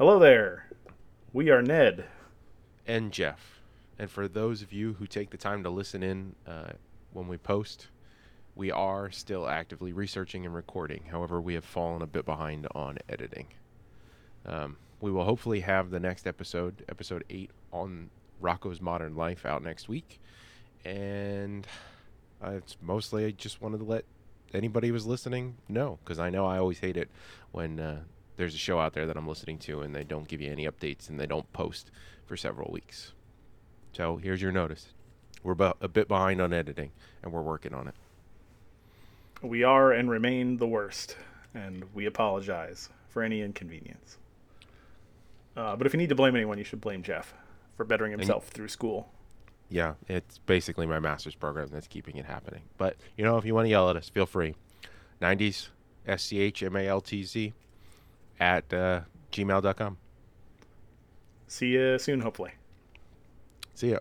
Hello there. We are Ned. and Jeff. And for those of you who take the time to listen in uh, when we post, we are still actively researching and recording. However, we have fallen a bit behind on editing. Um, we will hopefully have the next episode, episode 8, on Rocko's Modern Life out next week. And uh, it's mostly I just wanted to let anybody who was listening know, because I know I always hate it when uh, there's a show out there that I'm listening to and they don't give you any updates and they don't post for several weeks. So here's your notice. We're bu- a bit behind on editing and we're working on it. We are and remain the worst, and we apologize for any inconvenience. Uh, but if you need to blame anyone, you should blame Jeff for bettering himself through school. Yeah, it's basically my master's program that's keeping it happening. But, you know, if you want to yell at us, feel free. 90s, S C H M A L T Z, at uh, gmail.com. See you soon, hopefully. See ya.